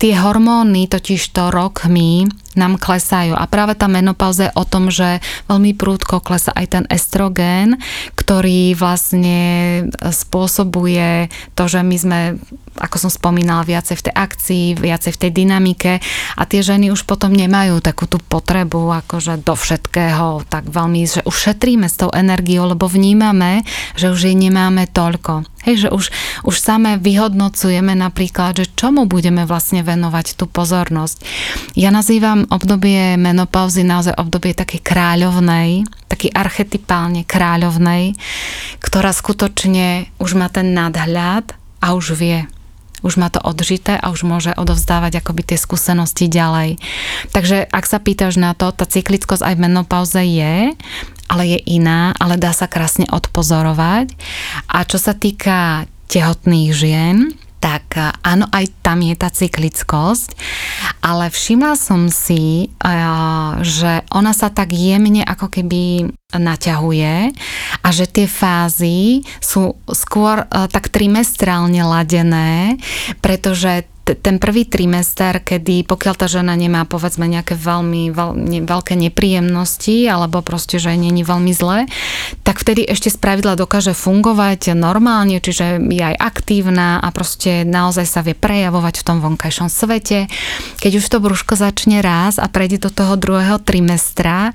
tie hormóny totiž to rokmi nám klesajú. A práve tá menopauza je o tom, že veľmi prúdko klesa aj ten estrogén, ktorý vlastne spôsobuje to, že my sme, ako som spomínala, viacej v tej akcii, viacej v tej dynamike a tie ženy už potom nemajú takú tú potrebu akože do všetkého tak veľmi, že už šetríme s tou energiou, lebo vnímame, že už jej nemáme toľko. Hej, že už, už samé vyhodnocujeme napríklad, že čomu budeme vlastne venovať tú pozornosť. Ja nazývam obdobie menopauzy naozaj obdobie také kráľovnej, taký archetypálne kráľovnej, ktorá skutočne už má ten nadhľad a už vie, už má to odžité a už môže odovzdávať akoby tie skúsenosti ďalej. Takže ak sa pýtaš na to, tá cyklickosť aj v menopauze je, ale je iná, ale dá sa krásne odpozorovať. A čo sa týka tehotných žien, tak áno, aj tam je tá cyklickosť, ale všimla som si, že ona sa tak jemne ako keby naťahuje a že tie fázy sú skôr tak trimestrálne ladené, pretože ten prvý trimester, kedy pokiaľ tá žena nemá povedzme nejaké veľmi veľ, ne, veľké nepríjemnosti alebo proste, že není veľmi zle, tak vtedy ešte spravidla dokáže fungovať normálne, čiže je aj aktívna a proste naozaj sa vie prejavovať v tom vonkajšom svete. Keď už to brúško začne raz a prejde do toho druhého trimestra,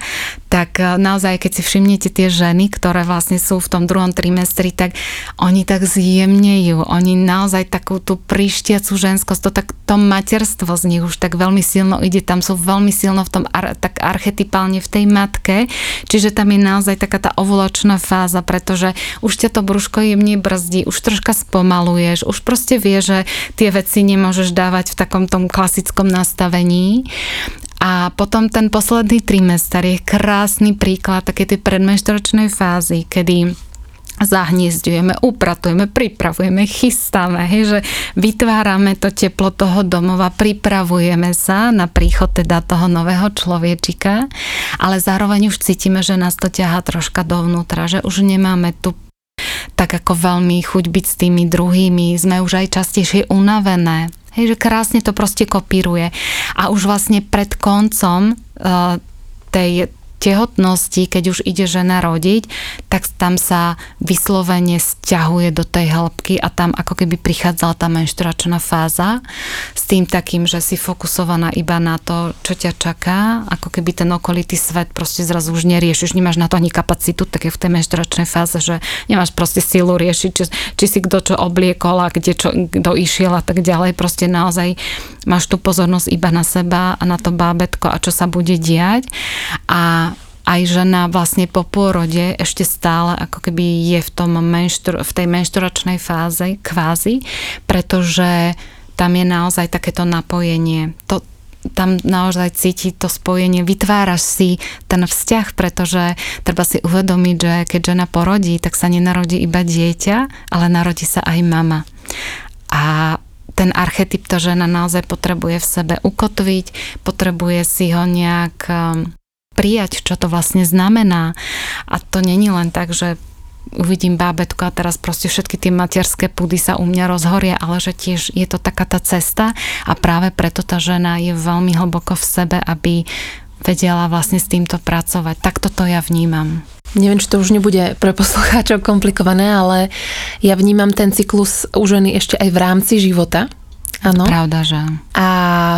tak e, naozaj, keď si všimnete tie ženy, ktoré vlastne sú v tom druhom trimestri, tak oni tak zjemnejú, oni naozaj takú tú prištiacu ženskosť to, tak, to materstvo z nich už tak veľmi silno ide, tam sú veľmi silno v tom tak archetypálne v tej matke, čiže tam je naozaj taká tá ovulačná fáza, pretože už ťa to brúško jemne brzdí, už troška spomaluješ, už proste vie, že tie veci nemôžeš dávať v takom tom klasickom nastavení. A potom ten posledný trimester je krásny príklad také tej predmenštoročnej fázy, kedy zahniezdujeme, upratujeme, pripravujeme, chystáme, hej, že vytvárame to teplo toho domova, pripravujeme sa na príchod teda toho nového človečika, ale zároveň už cítime, že nás to ťaha troška dovnútra, že už nemáme tu tak ako veľmi chuť byť s tými druhými, sme už aj častejšie unavené, hej, že krásne to proste kopíruje. A už vlastne pred koncom uh, tej tehotnosti, keď už ide žena rodiť, tak tam sa vyslovene stiahuje do tej hĺbky a tam ako keby prichádzala tá menšturačná fáza s tým takým, že si fokusovaná iba na to, čo ťa čaká, ako keby ten okolitý svet proste zrazu už neriešiš, nemáš na to ani kapacitu, tak je v tej menšturačnej fáze, že nemáš proste sílu riešiť, či, či si kto čo obliekol a kde čo, kto išiel a tak ďalej, proste naozaj máš tú pozornosť iba na seba a na to bábetko a čo sa bude diať. A aj žena vlastne po pôrode ešte stále ako keby je v, tom menštru, v tej menšturačnej fáze kvázi, pretože tam je naozaj takéto napojenie. To, tam naozaj cíti to spojenie, vytváraš si ten vzťah, pretože treba si uvedomiť, že keď žena porodí, tak sa nenarodí iba dieťa, ale narodí sa aj mama. A ten archetyp to žena naozaj potrebuje v sebe ukotviť, potrebuje si ho nejak prijať, čo to vlastne znamená. A to není len tak, že uvidím bábetko a teraz proste všetky tie materské pudy sa u mňa rozhoria, ale že tiež je to taká tá cesta a práve preto tá žena je veľmi hlboko v sebe, aby vedela vlastne s týmto pracovať. Takto to ja vnímam. Neviem, či to už nebude pre poslucháčov komplikované, ale ja vnímam ten cyklus u ženy ešte aj v rámci života. Áno. Pravda, že. A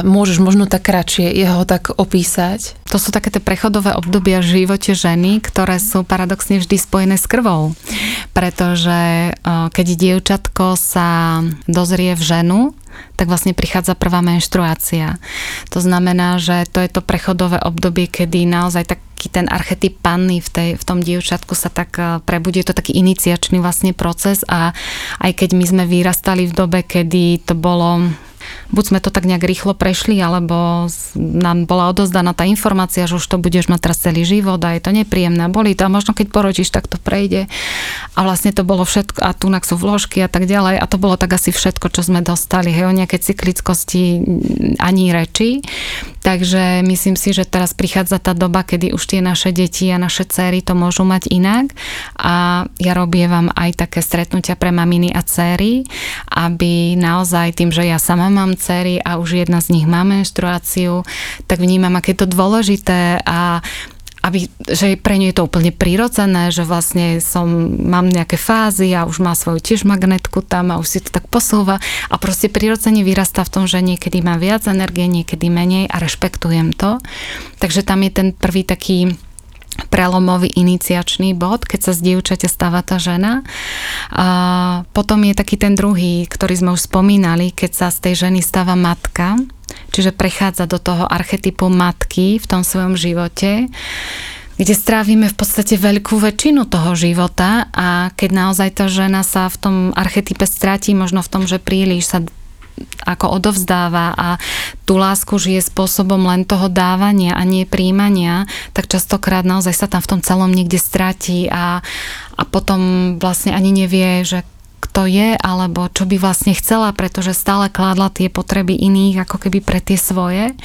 môžeš možno tak kratšie jeho tak opísať? To sú také tie prechodové obdobia v živote ženy, ktoré sú paradoxne vždy spojené s krvou. Pretože keď dievčatko sa dozrie v ženu, tak vlastne prichádza prvá menštruácia. To znamená, že to je to prechodové obdobie, kedy naozaj taký ten archetyp panny v, tej, v tom dievčatku sa tak prebudí. Je to taký iniciačný vlastne proces a aj keď my sme vyrastali v dobe, kedy to bolo buď sme to tak nejak rýchlo prešli, alebo nám bola odozdaná tá informácia, že už to budeš mať teraz celý život a je to nepríjemné, boli to a možno keď porodíš, tak to prejde. A vlastne to bolo všetko, a tunak sú vložky a tak ďalej a to bolo tak asi všetko, čo sme dostali, hej, o nejaké cyklickosti ani reči. Takže myslím si, že teraz prichádza tá doba, kedy už tie naše deti a naše céry to môžu mať inak a ja robievam aj také stretnutia pre maminy a céry, aby naozaj tým, že ja sama mám cery a už jedna z nich má menštruáciu, tak vnímam, aké je to dôležité a aby, že pre ňu je to úplne prirodzené, že vlastne som, mám nejaké fázy a už má svoju tiež magnetku tam a už si to tak posúva a proste prirodzene vyrastá v tom, že niekedy má viac energie, niekedy menej a rešpektujem to. Takže tam je ten prvý taký prelomový iniciačný bod, keď sa z dievčate stáva tá žena. A potom je taký ten druhý, ktorý sme už spomínali, keď sa z tej ženy stáva matka, čiže prechádza do toho archetypu matky v tom svojom živote kde strávime v podstate veľkú väčšinu toho života a keď naozaj tá žena sa v tom archetype stratí, možno v tom, že príliš sa ako odovzdáva a tú lásku žije spôsobom len toho dávania a nie príjmania, tak častokrát naozaj sa tam v tom celom niekde stratí a, a potom vlastne ani nevie, že kto je, alebo čo by vlastne chcela, pretože stále kládla tie potreby iných ako keby pre tie svoje.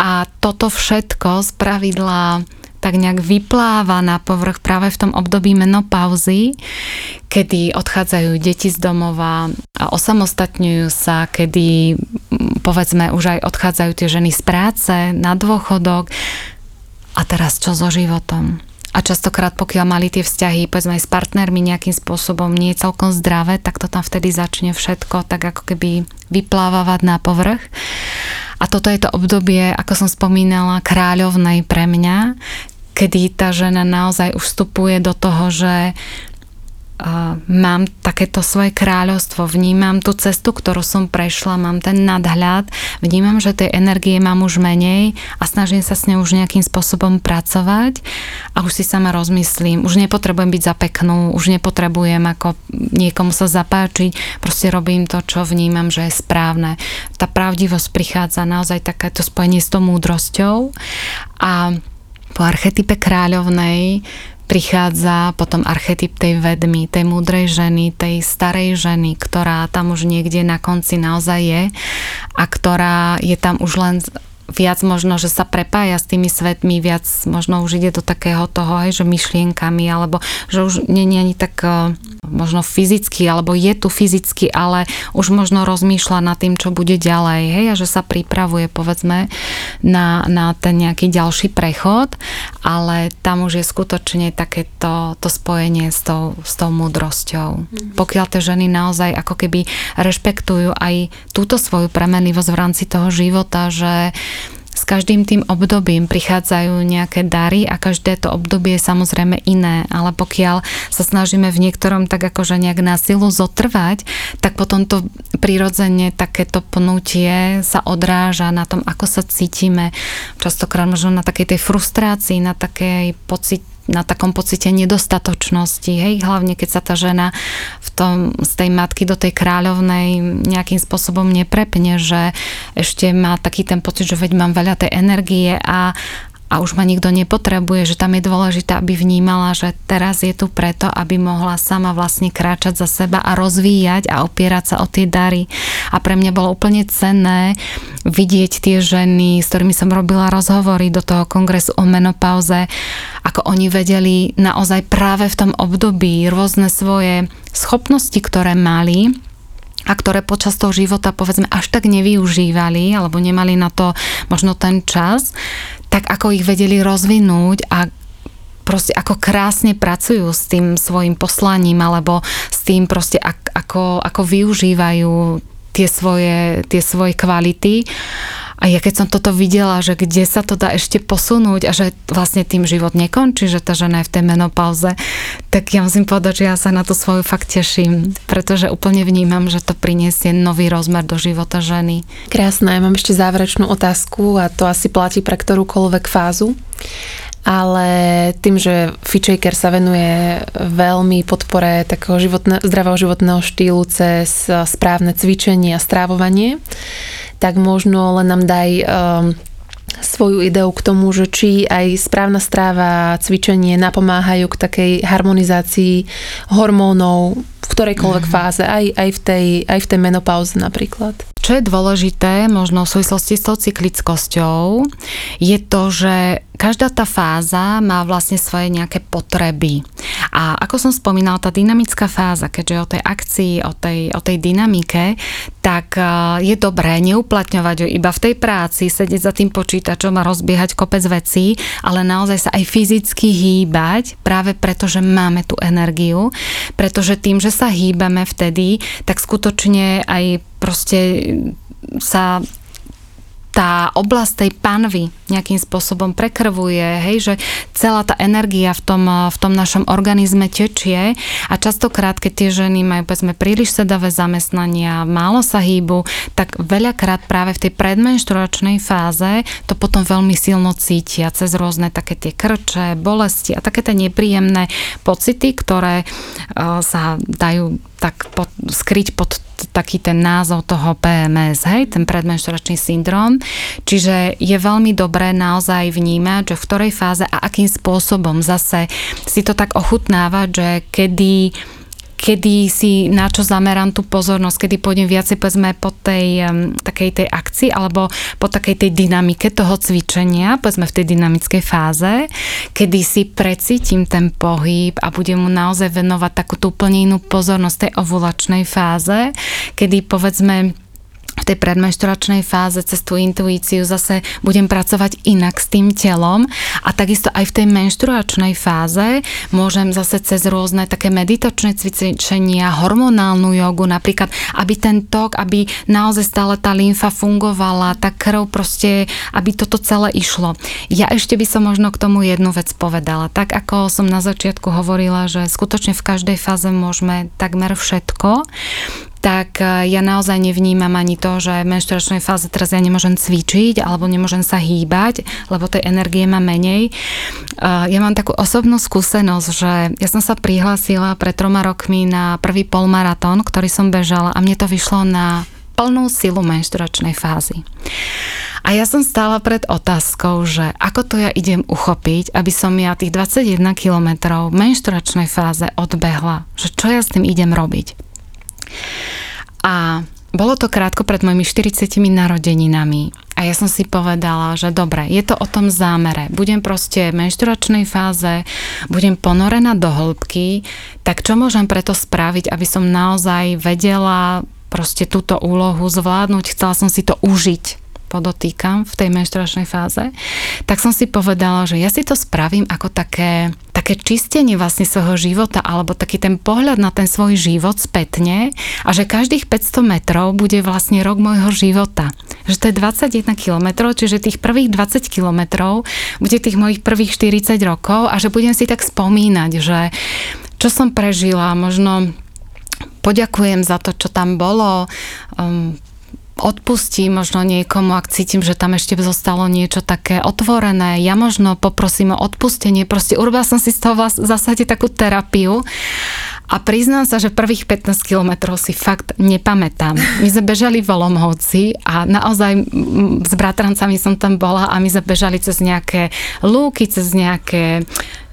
A toto všetko z pravidla tak nejak vypláva na povrch práve v tom období menopauzy, kedy odchádzajú deti z domova a osamostatňujú sa, kedy povedzme už aj odchádzajú tie ženy z práce na dôchodok. A teraz čo so životom? A častokrát, pokiaľ mali tie vzťahy, povedzme aj s partnermi nejakým spôsobom nie celkom zdravé, tak to tam vtedy začne všetko tak ako keby vyplávavať na povrch. A toto je to obdobie, ako som spomínala, kráľovnej pre mňa, kedy tá žena naozaj už vstupuje do toho, že mám takéto svoje kráľovstvo, vnímam tú cestu, ktorú som prešla, mám ten nadhľad, vnímam, že tej energie mám už menej a snažím sa s ňou už nejakým spôsobom pracovať a už si sama rozmyslím, už nepotrebujem byť za peknú, už nepotrebujem ako niekomu sa zapáčiť, proste robím to, čo vnímam, že je správne. Tá pravdivosť prichádza naozaj takéto spojenie s tou múdrosťou a po archetype kráľovnej prichádza potom archetyp tej vedmy, tej múdrej ženy, tej starej ženy, ktorá tam už niekde na konci naozaj je a ktorá je tam už len viac možno, že sa prepája s tými svetmi, viac možno už ide do takého toho, hej, že myšlienkami, alebo že už nie je ani tak e, možno fyzicky, alebo je tu fyzicky, ale už možno rozmýšľa nad tým, čo bude ďalej, hej, a že sa pripravuje, povedzme, na, na ten nejaký ďalší prechod, ale tam už je skutočne takéto to spojenie s tou, s tou múdrosťou. Mm-hmm. Pokiaľ tie ženy naozaj ako keby rešpektujú aj túto svoju premenlivosť v rámci toho života, že s každým tým obdobím prichádzajú nejaké dary a každé to obdobie je samozrejme iné, ale pokiaľ sa snažíme v niektorom tak akože nejak na silu zotrvať, tak potom to prirodzene takéto pnutie sa odráža na tom, ako sa cítime. Častokrát možno na takej tej frustrácii, na takej pocit na takom pocite nedostatočnosti, hej, hlavne keď sa tá žena v tom, z tej matky do tej kráľovnej nejakým spôsobom neprepne, že ešte má taký ten pocit, že veď mám veľa tej energie a, a už ma nikto nepotrebuje, že tam je dôležité, aby vnímala, že teraz je tu preto, aby mohla sama vlastne kráčať za seba a rozvíjať a opierať sa o tie dary. A pre mňa bolo úplne cenné vidieť tie ženy, s ktorými som robila rozhovory do toho kongresu o menopauze, ako oni vedeli naozaj práve v tom období rôzne svoje schopnosti, ktoré mali, a ktoré počas toho života povedzme až tak nevyužívali alebo nemali na to možno ten čas, tak ako ich vedeli rozvinúť a proste ako krásne pracujú s tým svojim poslaním alebo s tým proste ako, ako využívajú tie svoje, tie svoje kvality a ja keď som toto videla, že kde sa to dá ešte posunúť a že vlastne tým život nekončí, že tá žena je v tej menopauze, tak ja musím povedať, že ja sa na to svoju fakt teším, pretože úplne vnímam, že to priniesie nový rozmer do života ženy. Krásne, ja mám ešte záverečnú otázku a to asi platí pre ktorúkoľvek fázu ale tým, že Fitchaker sa venuje veľmi podpore takého životne, zdravého životného štýlu cez správne cvičenie a strávovanie, tak možno len nám daj um, svoju ideu k tomu, že či aj správna stráva, cvičenie napomáhajú k takej harmonizácii hormónov v ktorejkoľvek mm. fáze, aj, aj, v tej, aj v tej menopauze napríklad. Čo je dôležité, možno v súvislosti s tou cyklickosťou, je to, že každá tá fáza má vlastne svoje nejaké potreby. A ako som spomínala, tá dynamická fáza, keďže o tej akcii, o tej, o tej dynamike, tak e, je dobré neuplatňovať ju iba v tej práci, sedieť za tým počítačom a rozbiehať kopec vecí, ale naozaj sa aj fyzicky hýbať, práve preto, že máme tú energiu, pretože tým, že sa hýbame vtedy, tak skutočne aj proste sa tá oblasť tej panvy nejakým spôsobom prekrvuje, hej, že celá tá energia v tom, v tom našom organizme tečie a častokrát, keď tie ženy majú povedzme príliš sedavé zamestnania, málo sa hýbu, tak veľakrát práve v tej predmenštruačnej fáze to potom veľmi silno cítia cez rôzne také tie krče, bolesti a také tie nepríjemné pocity, ktoré uh, sa dajú tak pod, skryť pod taký ten názov toho PMS, hej, ten predmenšturačný syndrom. Čiže je veľmi dobré naozaj vnímať, že v ktorej fáze a akým spôsobom zase si to tak ochutnávať, že kedy kedy si na čo zamerám tú pozornosť, kedy pôjdem viacej povedzme po tej takej tej akcii alebo po takej tej dynamike toho cvičenia, povedzme v tej dynamickej fáze, kedy si precítim ten pohyb a budem mu naozaj venovať takú tú úplne inú pozornosť tej ovulačnej fáze, kedy povedzme v tej predmenšturačnej fáze cez tú intuíciu zase budem pracovať inak s tým telom a takisto aj v tej menštruačnej fáze môžem zase cez rôzne také meditačné cvičenia, hormonálnu jogu napríklad, aby ten tok, aby naozaj stále tá lymfa fungovala, tá krv proste, aby toto celé išlo. Ja ešte by som možno k tomu jednu vec povedala. Tak ako som na začiatku hovorila, že skutočne v každej fáze môžeme takmer všetko, tak e, ja naozaj nevnímam ani to, že v menštruačnej fáze teraz ja nemôžem cvičiť alebo nemôžem sa hýbať, lebo tej energie má menej. E, ja mám takú osobnú skúsenosť, že ja som sa prihlásila pred troma rokmi na prvý polmaratón, ktorý som bežala a mne to vyšlo na plnú silu menštruačnej fázy. A ja som stála pred otázkou, že ako to ja idem uchopiť, aby som ja tých 21 kilometrov v menštruačnej fáze odbehla, že čo ja s tým idem robiť. A bolo to krátko pred mojimi 40 narodeninami. A ja som si povedala, že dobre, je to o tom zámere. Budem proste v menšturačnej fáze, budem ponorená do hĺbky, tak čo môžem preto spraviť, aby som naozaj vedela proste túto úlohu zvládnuť, chcela som si to užiť podotýkam v tej menštruačnej fáze, tak som si povedala, že ja si to spravím ako také, také čistenie vlastne svojho života alebo taký ten pohľad na ten svoj život spätne a že každých 500 metrov bude vlastne rok môjho života. Že to je 21 kilometrov, čiže tých prvých 20 kilometrov bude tých mojich prvých 40 rokov a že budem si tak spomínať, že čo som prežila, možno poďakujem za to, čo tam bolo, um, odpustím možno niekomu, ak cítim, že tam ešte zostalo niečo také otvorené. Ja možno poprosím o odpustenie. Proste urobila som si z toho v zásade takú terapiu a priznám sa, že prvých 15 kilometrov si fakt nepamätám. My sme bežali v Olomhovci a naozaj s bratrancami som tam bola a my sme bežali cez nejaké lúky, cez nejaké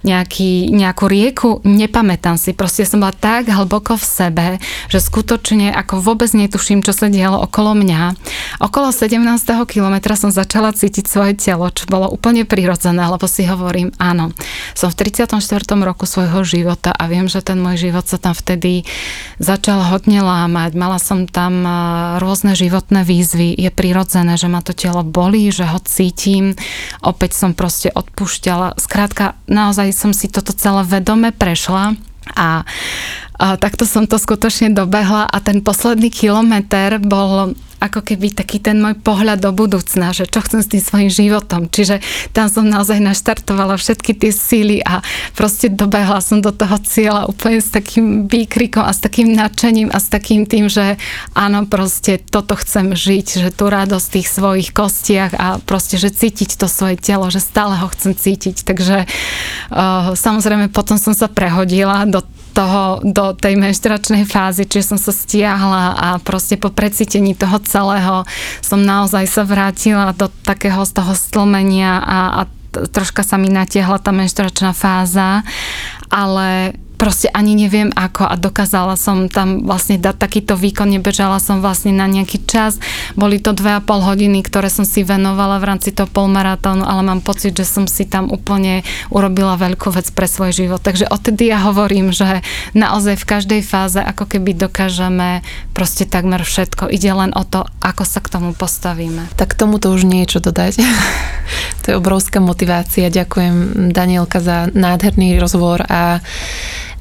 nejaký, nejakú rieku, nepamätám si. Proste som bola tak hlboko v sebe, že skutočne ako vôbec netuším, čo sa dialo okolo mňa. Okolo 17. kilometra som začala cítiť svoje telo, čo bolo úplne prirodzené, lebo si hovorím, áno, som v 34. roku svojho života a viem, že ten môj život sa tam vtedy začal hodne lámať. Mala som tam rôzne životné výzvy. Je prirodzené, že ma to telo bolí, že ho cítim. Opäť som proste odpúšťala. Skrátka, naozaj som si toto celé vedome prešla a, a takto som to skutočne dobehla a ten posledný kilometr bol ako keby taký ten môj pohľad do budúcna, že čo chcem s tým svojim životom. Čiže tam som naozaj naštartovala všetky tie síly a proste dobehla som do toho cieľa úplne s takým výkrikom a s takým nadšením a s takým tým, že áno, proste toto chcem žiť, že tú radosť tých svojich kostiach a proste, že cítiť to svoje telo, že stále ho chcem cítiť. Takže uh, samozrejme potom som sa prehodila do toho, do tej menšturačnej fázy, čiže som sa stiahla a proste po precítení toho celého som naozaj sa vrátila do takého z toho stlmenia a, a troška sa mi natiahla tá menšturačná fáza, ale proste ani neviem ako a dokázala som tam vlastne dať takýto výkon, nebežala som vlastne na nejaký čas. Boli to dve a pol hodiny, ktoré som si venovala v rámci toho polmaratónu, ale mám pocit, že som si tam úplne urobila veľkú vec pre svoj život. Takže odtedy ja hovorím, že naozaj v každej fáze ako keby dokážeme proste takmer všetko. Ide len o to, ako sa k tomu postavíme. Tak tomu to už nie je čo dodať. to je obrovská motivácia. Ďakujem Danielka za nádherný rozhovor a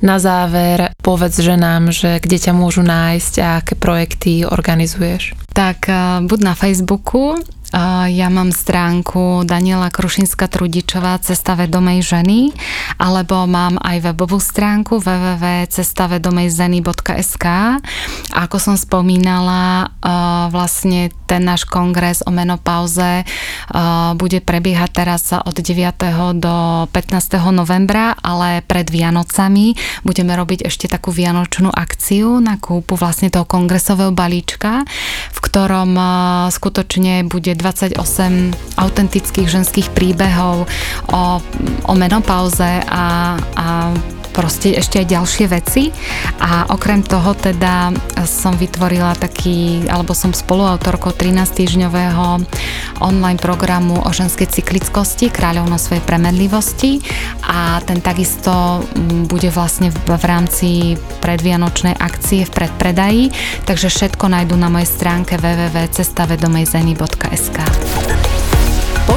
na záver povedz ženám, že kde ťa môžu nájsť a aké projekty organizuješ. Tak eh, buď na Facebooku, ja mám stránku Daniela Krušinská Trudičová Cesta vedomej ženy, alebo mám aj webovú stránku www.cestavedomejzeny.sk a ako som spomínala, vlastne ten náš kongres o menopauze bude prebiehať teraz od 9. do 15. novembra, ale pred Vianocami budeme robiť ešte takú vianočnú akciu na kúpu vlastne toho kongresového balíčka, v ktorom skutočne bude 28 autentických ženských príbehov o, o menopauze a, a proste ešte aj ďalšie veci. A okrem toho teda som vytvorila taký, alebo som spoluautorkou 13-týždňového online programu o ženskej cyklickosti, kráľovno svojej premenlivosti. A ten takisto mm, bude vlastne v rámci predvianočnej akcie v predpredaji, takže všetko nájdu na mojej stránke www.cestavedomejzeny.sk